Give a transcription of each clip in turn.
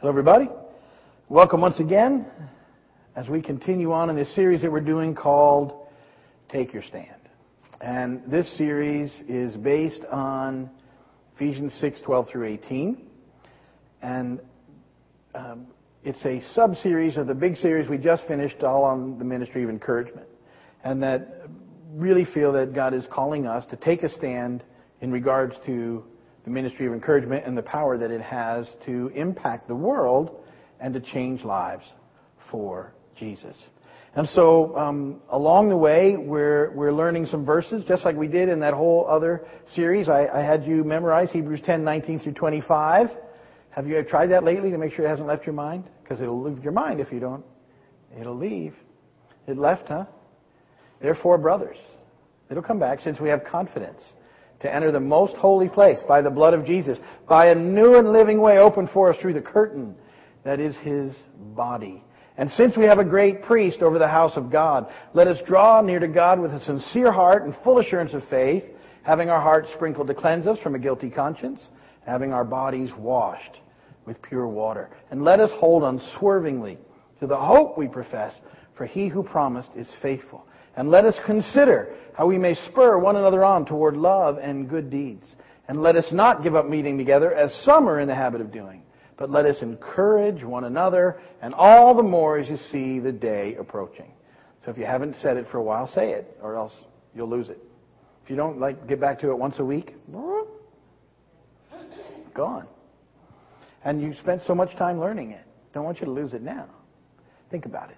Hello, everybody. Welcome once again as we continue on in this series that we're doing called Take Your Stand. And this series is based on Ephesians 6 12 through 18. And um, it's a sub series of the big series we just finished, all on the ministry of encouragement. And that really feel that God is calling us to take a stand in regards to the ministry of encouragement and the power that it has to impact the world and to change lives for Jesus. And so, um, along the way, we're we're learning some verses, just like we did in that whole other series. I, I had you memorize Hebrews 10, 19 through 25. Have you tried that lately to make sure it hasn't left your mind? Because it'll leave your mind if you don't. It'll leave. It left, huh? Therefore, brothers, it'll come back since we have confidence to enter the most holy place by the blood of Jesus, by a new and living way opened for us through the curtain that is his body. And since we have a great priest over the house of God, let us draw near to God with a sincere heart and full assurance of faith, having our hearts sprinkled to cleanse us from a guilty conscience, having our bodies washed with pure water. And let us hold unswervingly to the hope we profess, for he who promised is faithful. And let us consider how we may spur one another on toward love and good deeds. And let us not give up meeting together as some are in the habit of doing, but let us encourage one another, and all the more as you see the day approaching. So if you haven't said it for a while, say it, or else you'll lose it. If you don't like get back to it once a week, gone. And you spent so much time learning it. Don't want you to lose it now. Think about it.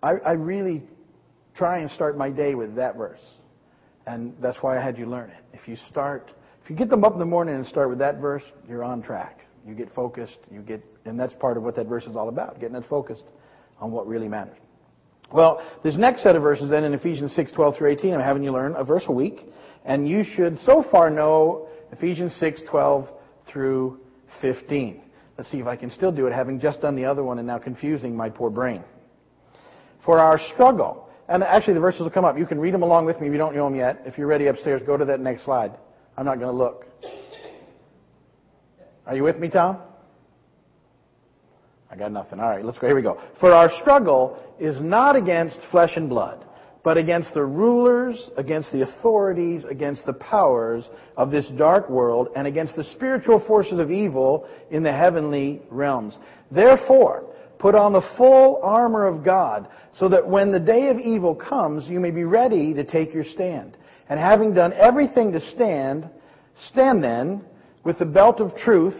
I, I really try and start my day with that verse. And that's why I had you learn it. If you start, if you get them up in the morning and start with that verse, you're on track. You get focused, you get, and that's part of what that verse is all about, getting us focused on what really matters. Well, this next set of verses then in Ephesians 6, 12 through 18, I'm having you learn a verse a week. And you should so far know Ephesians 6, 12 through 15. Let's see if I can still do it, having just done the other one and now confusing my poor brain. For our struggle and actually, the verses will come up. You can read them along with me if you don't know them yet. If you're ready upstairs, go to that next slide. I'm not going to look. Are you with me, Tom? I got nothing. All right, let's go. Here we go. For our struggle is not against flesh and blood, but against the rulers, against the authorities, against the powers of this dark world, and against the spiritual forces of evil in the heavenly realms. Therefore, Put on the full armor of God, so that when the day of evil comes, you may be ready to take your stand. And having done everything to stand, stand then with the belt of truth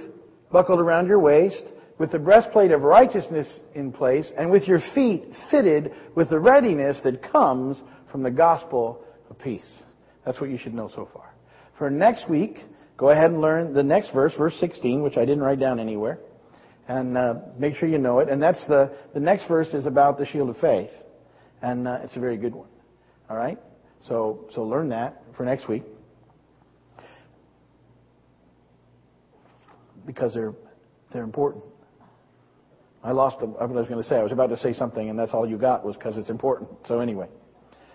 buckled around your waist, with the breastplate of righteousness in place, and with your feet fitted with the readiness that comes from the gospel of peace. That's what you should know so far. For next week, go ahead and learn the next verse, verse 16, which I didn't write down anywhere and uh, make sure you know it. And that's the the next verse is about the shield of faith, and uh, it's a very good one. All right, so so learn that for next week because they're they're important. I lost the, what I was going to say. I was about to say something, and that's all you got was because it's important. So anyway,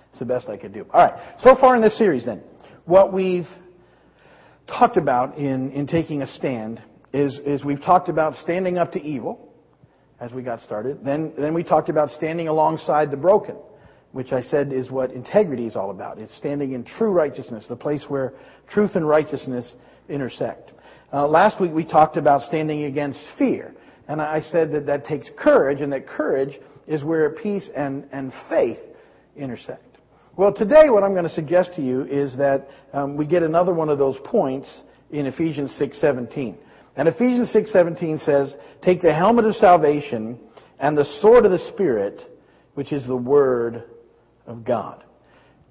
it's the best I could do. All right. So far in this series, then, what we've talked about in in taking a stand is, is we've talked about standing up to evil as we got started. Then, then we talked about standing alongside the broken, which I said is what integrity is all about. It's standing in true righteousness, the place where truth and righteousness intersect. Uh, last week we talked about standing against fear. And I said that that takes courage, and that courage is where peace and, and faith intersect. Well, today what I'm going to suggest to you is that um, we get another one of those points in Ephesians 6:17. And Ephesians 6:17 says, "Take the helmet of salvation and the sword of the spirit, which is the word of God."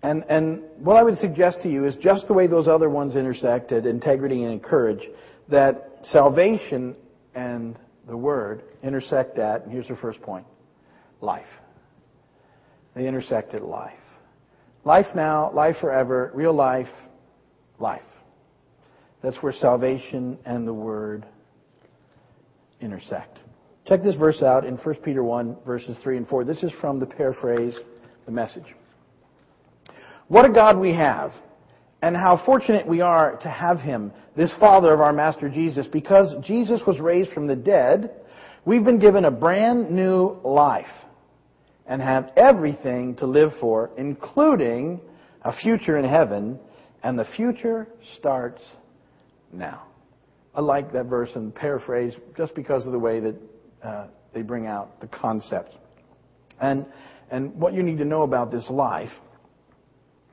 And and what I would suggest to you is just the way those other ones intersected, integrity and courage, that salvation and the word intersect at, and here's the first point, life. They intersect at life. Life now, life forever, real life, life. That's where salvation and the Word intersect. Check this verse out in 1 Peter 1, verses 3 and 4. This is from the paraphrase, the message. What a God we have, and how fortunate we are to have Him, this Father of our Master Jesus, because Jesus was raised from the dead, We've been given a brand new life and have everything to live for, including a future in heaven, and the future starts now. I like that verse and paraphrase just because of the way that uh, they bring out the concepts. And, and what you need to know about this life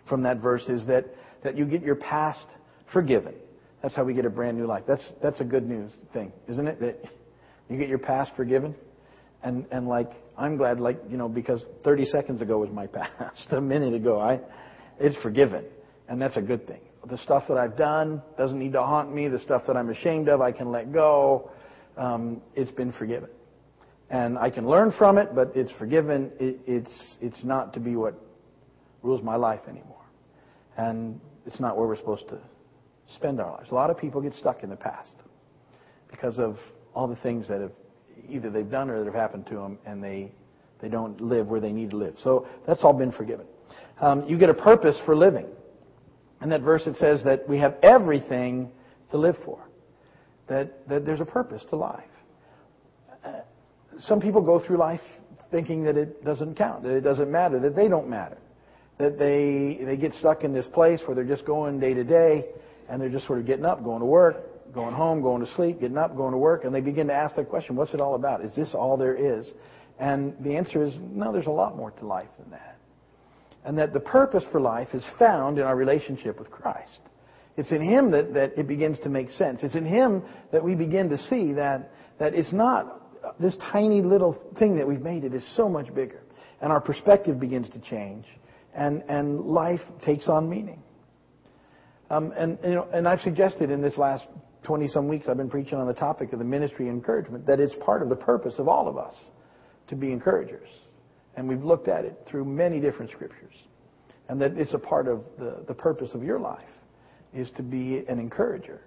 from that verse is that, that you get your past forgiven. That's how we get a brand new life. That's, that's a good news thing, isn't it? That you get your past forgiven. And, and like, I'm glad, like, you know, because 30 seconds ago was my past. a minute ago, I, it's forgiven. And that's a good thing. The stuff that I've done doesn't need to haunt me. The stuff that I'm ashamed of, I can let go. Um, it's been forgiven. And I can learn from it, but it's forgiven. It, it's, it's not to be what rules my life anymore. And it's not where we're supposed to spend our lives. A lot of people get stuck in the past because of all the things that have either they've done or that have happened to them, and they they don't live where they need to live. So that's all been forgiven. Um, you get a purpose for living. In that verse, it says that we have everything to live for. That that there's a purpose to life. Uh, some people go through life thinking that it doesn't count, that it doesn't matter, that they don't matter, that they they get stuck in this place where they're just going day to day, and they're just sort of getting up, going to work, going home, going to sleep, getting up, going to work, and they begin to ask the question, what's it all about? Is this all there is? And the answer is, no, there's a lot more to life than that. And that the purpose for life is found in our relationship with Christ. It's in Him that, that it begins to make sense. It's in Him that we begin to see that, that it's not this tiny little thing that we've made. It is so much bigger. And our perspective begins to change. And, and life takes on meaning. Um, and, you know, and I've suggested in this last 20 some weeks I've been preaching on the topic of the ministry encouragement that it's part of the purpose of all of us to be encouragers. And we've looked at it through many different scriptures. And that it's a part of the, the purpose of your life is to be an encourager.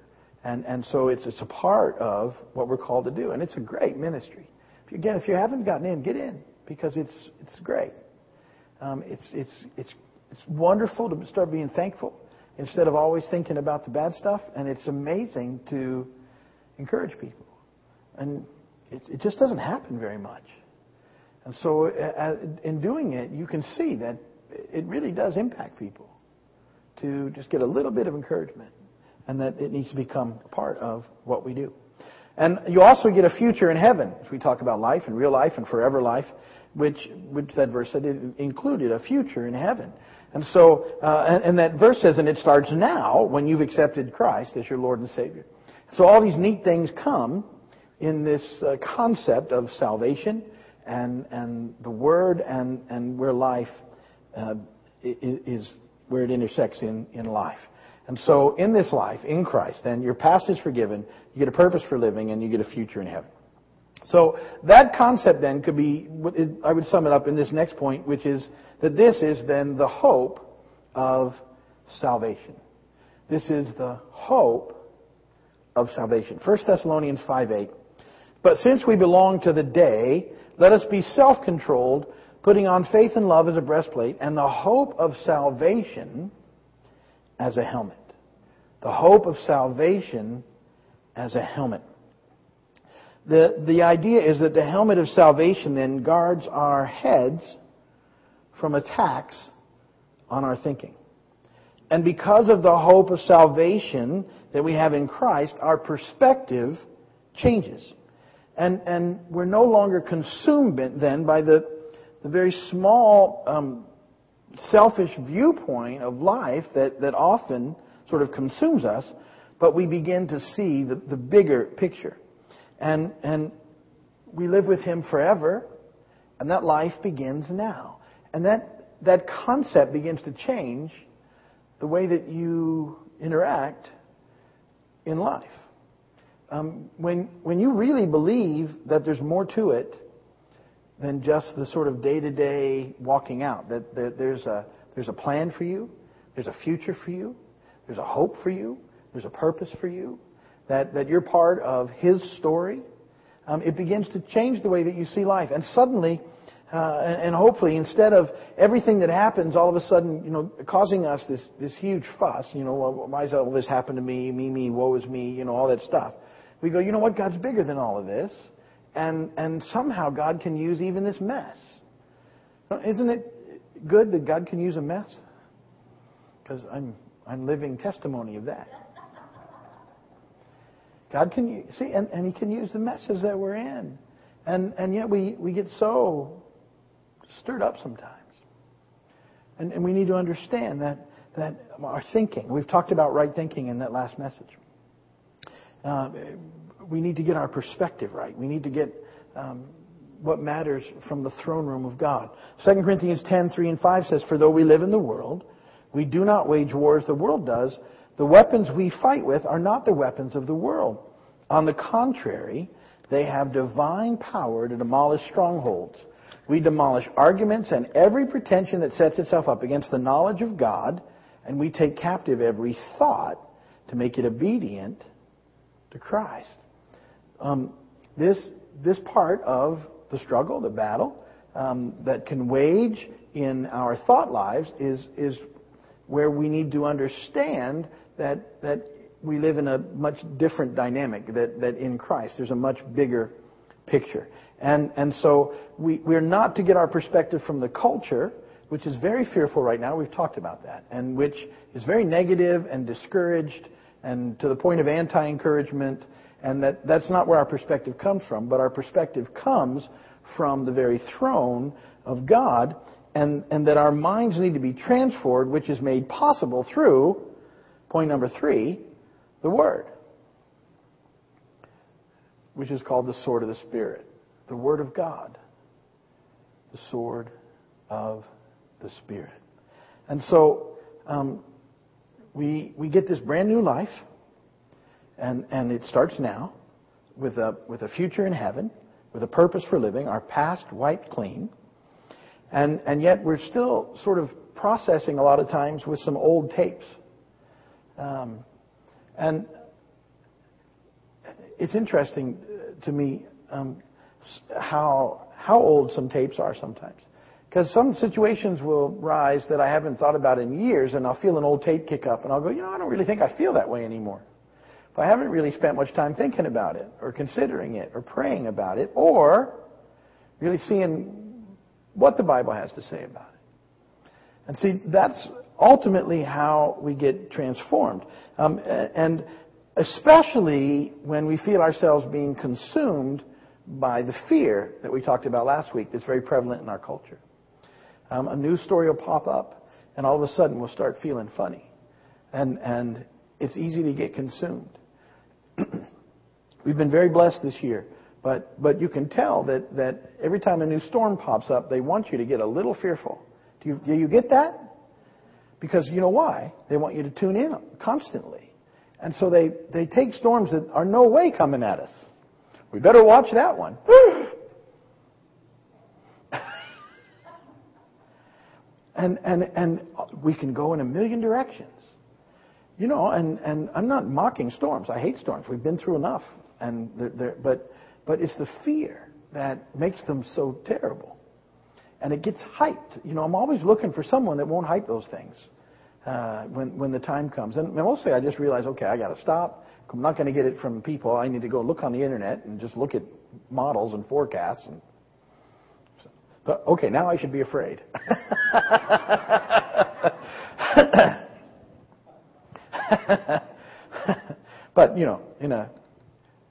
And, and so it's, it's a part of what we're called to do. And it's a great ministry. Again, if you haven't gotten in, get in because it's, it's great. Um, it's, it's, it's, it's wonderful to start being thankful instead of always thinking about the bad stuff. And it's amazing to encourage people. And it, it just doesn't happen very much. And so, uh, in doing it, you can see that it really does impact people to just get a little bit of encouragement and that it needs to become part of what we do. And you also get a future in heaven, as we talk about life and real life and forever life, which, which that verse said included a future in heaven. And so, uh, and, and that verse says, and it starts now when you've accepted Christ as your Lord and Savior. So all these neat things come in this uh, concept of salvation and, and the Word and, and where life uh, is, where it intersects in, in life. And so in this life, in Christ, then your past is forgiven, you get a purpose for living, and you get a future in heaven. So that concept then could be, I would sum it up in this next point, which is that this is then the hope of salvation. This is the hope of salvation. 1 Thessalonians 5:8. But since we belong to the day, let us be self-controlled, putting on faith and love as a breastplate, and the hope of salvation as a helmet. The hope of salvation as a helmet. The, the idea is that the helmet of salvation then guards our heads from attacks on our thinking. And because of the hope of salvation that we have in Christ, our perspective changes. And, and we're no longer consumed then by the, the very small, um, selfish viewpoint of life that, that often sort of consumes us, but we begin to see the, the bigger picture. And, and we live with Him forever, and that life begins now. And that, that concept begins to change the way that you interact in life. Um, when, when you really believe that there's more to it than just the sort of day to day walking out, that there, there's, a, there's a plan for you, there's a future for you, there's a hope for you, there's a purpose for you, that, that you're part of His story, um, it begins to change the way that you see life. And suddenly, uh, and, and, hopefully, instead of everything that happens all of a sudden, you know, causing us this, this huge fuss, you know, why does all this happen to me, me, me, woe is me, you know, all that stuff. We go, you know what, God's bigger than all of this. and, and somehow God can use even this mess. Isn't it good that God can use a mess? Because I'm, I'm living testimony of that. God can use, see, and, and He can use the messes that we're in. And, and yet we, we get so stirred up sometimes. And, and we need to understand that, that our thinking, we've talked about right thinking in that last message. Uh, we need to get our perspective right. We need to get um, what matters from the throne room of God. 2 Corinthians 10, 3 and 5 says, For though we live in the world, we do not wage war as the world does. The weapons we fight with are not the weapons of the world. On the contrary, they have divine power to demolish strongholds. We demolish arguments and every pretension that sets itself up against the knowledge of God, and we take captive every thought to make it obedient to Christ. Um, this, this part of the struggle, the battle, um, that can wage in our thought lives is, is where we need to understand that, that we live in a much different dynamic, that, that in Christ there's a much bigger picture. And, and so we, we're not to get our perspective from the culture, which is very fearful right now. We've talked about that. And which is very negative and discouraged and to the point of anti-encouragement. And that, that's not where our perspective comes from, but our perspective comes from the very throne of God and, and that our minds need to be transformed, which is made possible through, point number three, the Word, which is called the sword of the Spirit, the Word of God, the sword of the Spirit. And so um, we, we get this brand new life, and, and it starts now with a, with a future in heaven, with a purpose for living, our past wiped clean. And, and yet we're still sort of processing a lot of times with some old tapes. Um, and it's interesting to me um, how, how old some tapes are sometimes. Because some situations will rise that I haven't thought about in years, and I'll feel an old tape kick up, and I'll go, you know, I don't really think I feel that way anymore. But I haven't really spent much time thinking about it, or considering it, or praying about it, or really seeing what the Bible has to say about it. And see, that's ultimately how we get transformed. Um, and especially when we feel ourselves being consumed by the fear that we talked about last week that's very prevalent in our culture. Um, a news story will pop up, and all of a sudden we'll start feeling funny. And, and it's easy to get consumed. We've been very blessed this year, but, but you can tell that, that every time a new storm pops up, they want you to get a little fearful. Do you, do you get that? Because you know why? They want you to tune in constantly. And so they, they take storms that are no way coming at us. We better watch that one. And, and, and we can go in a million directions. You know, and, and I'm not mocking storms. I hate storms. We've been through enough. And they're, they're, but, but it's the fear that makes them so terrible. And it gets hyped. You know, I'm always looking for someone that won't hype those things uh, when, when the time comes. And mostly I just realize, okay, I got to stop. I'm not going to get it from people. I need to go look on the internet and just look at models and forecasts and okay, now I should be afraid. but, you know, in a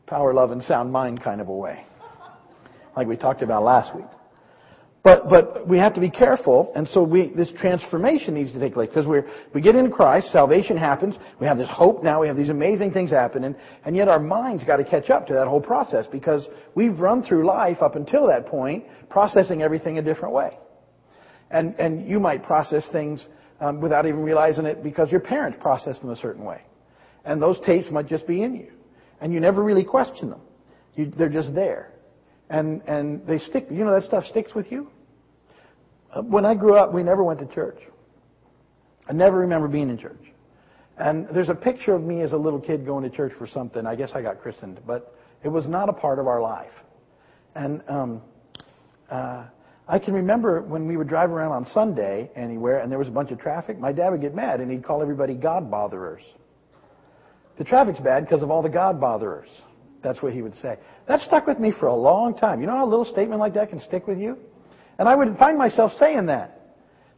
power, love, and sound mind kind of a way. Like we talked about last week. But, but we have to be careful, and so we, this transformation needs to take place because we we get in Christ, salvation happens, we have this hope now, we have these amazing things happening, and yet our mind's got to catch up to that whole process because we've run through life up until that point processing everything a different way. And, and you might process things um, without even realizing it because your parents processed them a certain way. And those tapes might just be in you. And you never really question them. You, they're just there and and they stick. You know that stuff sticks with you. When I grew up, we never went to church. I never remember being in church. And there's a picture of me as a little kid going to church for something. I guess I got christened, but it was not a part of our life. And um, uh, I can remember when we would drive around on Sunday anywhere and there was a bunch of traffic, my dad would get mad and he'd call everybody God botherers. The traffic's bad because of all the God botherers. That's what he would say. That stuck with me for a long time. You know how a little statement like that can stick with you? And I would find myself saying that,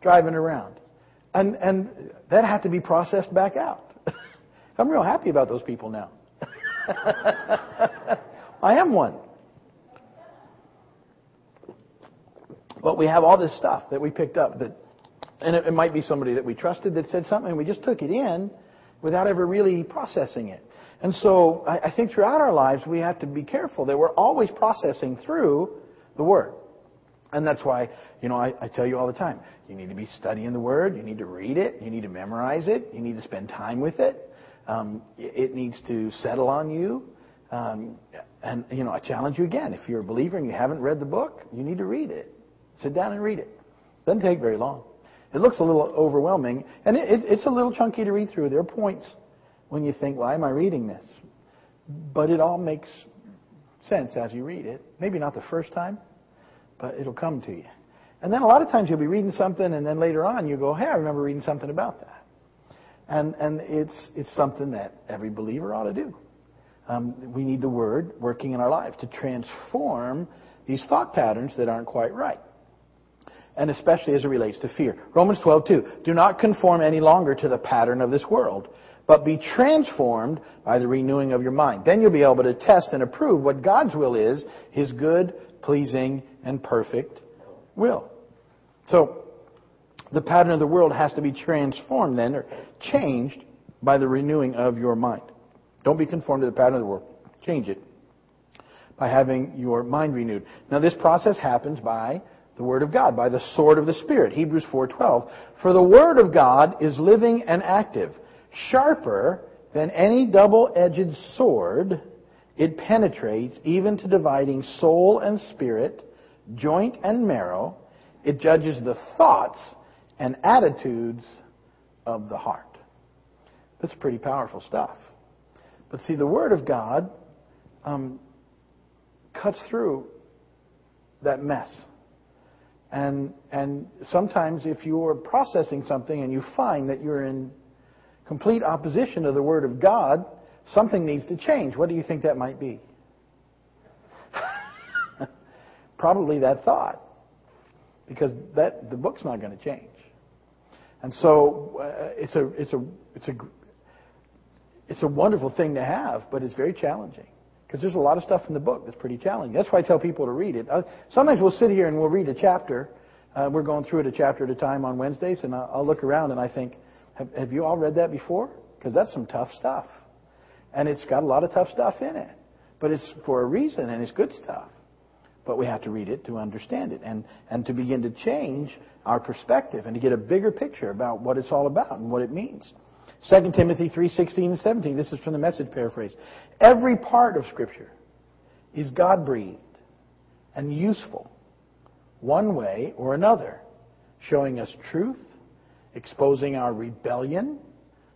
driving around. And, and that had to be processed back out. I'm real happy about those people now. I am one. But we have all this stuff that we picked up that, and it, it might be somebody that we trusted that said something and we just took it in without ever really processing it. And so I, I think throughout our lives we have to be careful that we're always processing through the Word. And that's why, you know, I, I, tell you all the time, you need to be studying the Word, you need to read it, you need to memorize it, you need to spend time with it. Um, it needs to settle on you. Um, and, you know, I challenge you again, if you're a believer and you haven't read the book, you need to read it. Sit down and read it. Doesn't take very long. It looks a little overwhelming, and it, it, it's a little chunky to read through. There are points when you think, why am I reading this? But it all makes sense as you read it. Maybe not the first time, but it'll come to you. And then a lot of times you'll be reading something, and then later on you go, hey, I remember reading something about that. And, and it's, it's something that every believer ought to do. Um, we need the Word working in our life to transform these thought patterns that aren't quite right. And especially as it relates to fear. Romans 12:2. Do not conform any longer to the pattern of this world, but be transformed by the renewing of your mind. Then you'll be able to test and approve what God's will is, His good, pleasing, and perfect will. So, the pattern of the world has to be transformed then, or changed by the renewing of your mind. Don't be conformed to the pattern of the world. Change it by having your mind renewed. Now this process happens by the word of God, by the sword of the spirit. Hebrews 4:12. For the word of God is living and active, sharper than any double-edged sword. It penetrates even to dividing soul and spirit, joint and marrow. It judges the thoughts and attitudes of the heart. That's pretty powerful stuff. But see, the Word of God um, cuts through that mess. And, and sometimes if you're processing something and you find that you're in complete opposition to the Word of God, something needs to change. What do you think that might be? Probably that thought. Because that, the book's not going to change. And so uh, it's a it's a it's a it's a wonderful thing to have, but it's very challenging because there's a lot of stuff in the book that's pretty challenging. That's why I tell people to read it. Uh, sometimes we'll sit here and we'll read a chapter. Uh, we're going through it a chapter at a time on Wednesdays, and I'll, I'll look around and I think, have, have you all read that before? Because that's some tough stuff, and it's got a lot of tough stuff in it. But it's for a reason, and it's good stuff. But we have to read it to understand it and, and to begin to change our perspective and to get a bigger picture about what it's all about and what it means. 2 Timothy 3:16 and 17. This is from the message paraphrase. Every part of scripture is God-breathed and useful one way or another, showing us truth, exposing our rebellion,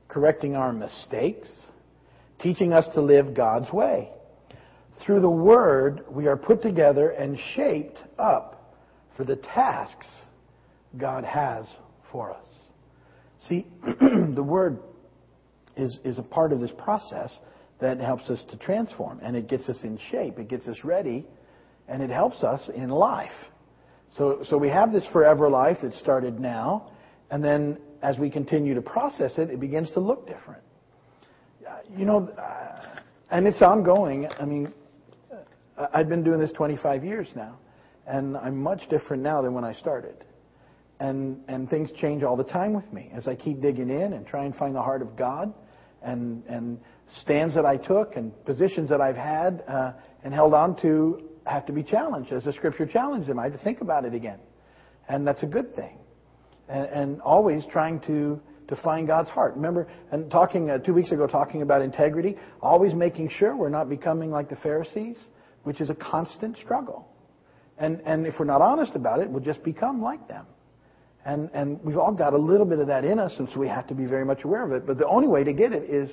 correcting our mistakes, teaching us to live God's way. Through the Word, we are put together and shaped up for the tasks God has for us. See, the Word is, is a part of this process that helps us to transform, and it gets us in shape, it gets us ready, and it helps us in life. So, so we have this forever life that started now, and then as we continue to process it, it begins to look different. You know, uh, and it's ongoing. I mean, I've been doing this 25 years now, and I'm much different now than when I started. And, and things change all the time with me as I keep digging in and try and find the heart of God. And, and stands that I took and positions that I've had uh, and held on to have to be challenged as the Scripture challenged them. I have to think about it again. And that's a good thing. And, and always trying to, to find God's heart. Remember, and talking uh, two weeks ago, talking about integrity, always making sure we're not becoming like the Pharisees which is a constant struggle. And, and if we're not honest about it, we'll just become like them. And, and we've all got a little bit of that in us, and so we have to be very much aware of it. But the only way to get it is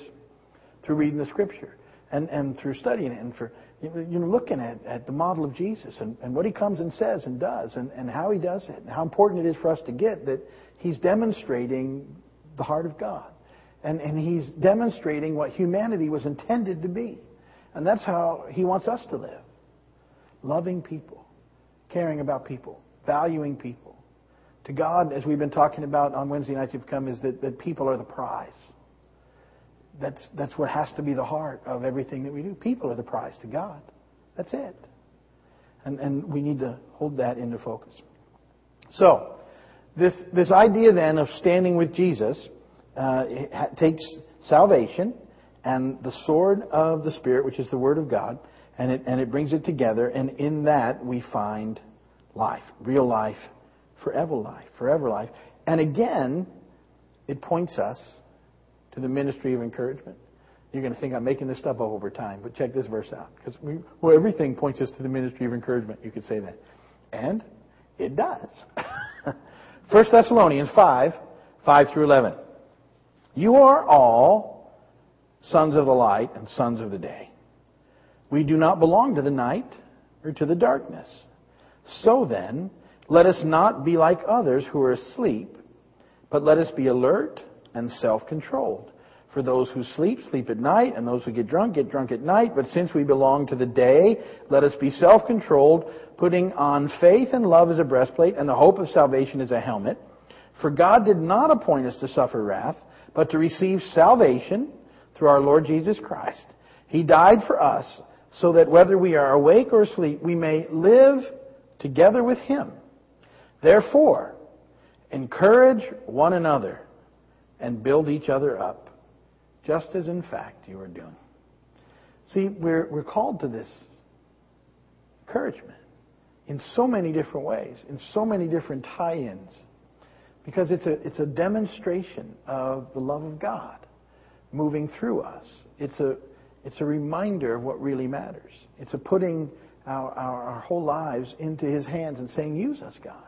through reading the Scripture and, and through studying it and for you know, looking at, at the model of Jesus and, and what he comes and says and does and, and how he does it and how important it is for us to get that he's demonstrating the heart of God. And, and he's demonstrating what humanity was intended to be. And that's how He wants us to live. Loving people, caring about people, valuing people. To God, as we've been talking about on Wednesday nights, you've come, is that, that people are the prize. That's, that's what has to be the heart of everything that we do. People are the prize to God. That's it. And, and we need to hold that into focus. So, this, this idea then of standing with Jesus uh, takes salvation and the sword of the Spirit, which is the Word of God, and it, and it brings it together, and in that we find life, real life, forever life, forever life. And again, it points us to the ministry of encouragement. You're going to think I'm making this stuff up over time, but check this verse out. Because we, well, everything points us to the ministry of encouragement. You could say that. And it does. 1 Thessalonians 5, 5 through 11. You are all sons of the light and sons of the day. We do not belong to the night or to the darkness. So then, let us not be like others who are asleep, but let us be alert and self-controlled. For those who sleep, sleep at night, and those who get drunk, get drunk at night. But since we belong to the day, let us be self-controlled, putting on faith and love as a breastplate, and the hope of salvation as a helmet. For God did not appoint us to suffer wrath, but to receive salvation through our Lord Jesus Christ. He died for us, so that whether we are awake or asleep, we may live together with Him. Therefore, encourage one another and build each other up, just as in fact you are doing. See, we're, we're called to this encouragement in so many different ways, in so many different tie ins, because it's a, it's a demonstration of the love of God moving through us. It's a, it's a reminder of what really matters. It's a putting our, our, our whole lives into His hands and saying, Use us, God.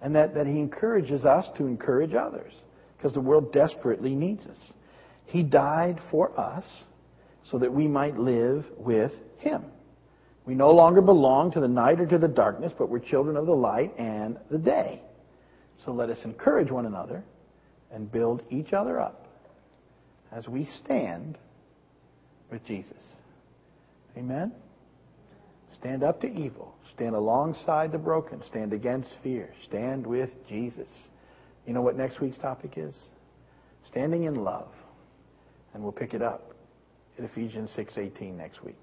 And that, that He encourages us to encourage others because the world desperately needs us. He died for us so that we might live with Him. We no longer belong to the night or to the darkness, but we're children of the light and the day. So let us encourage one another and build each other up as we stand with Jesus. Amen? Stand up to evil. Stand alongside the broken. Stand against fear. Stand with Jesus. You know what next week's topic is? Standing in love. And we'll pick it up at Ephesians 6:18 next week.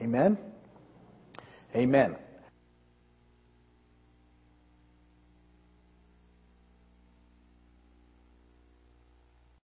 Amen. Amen.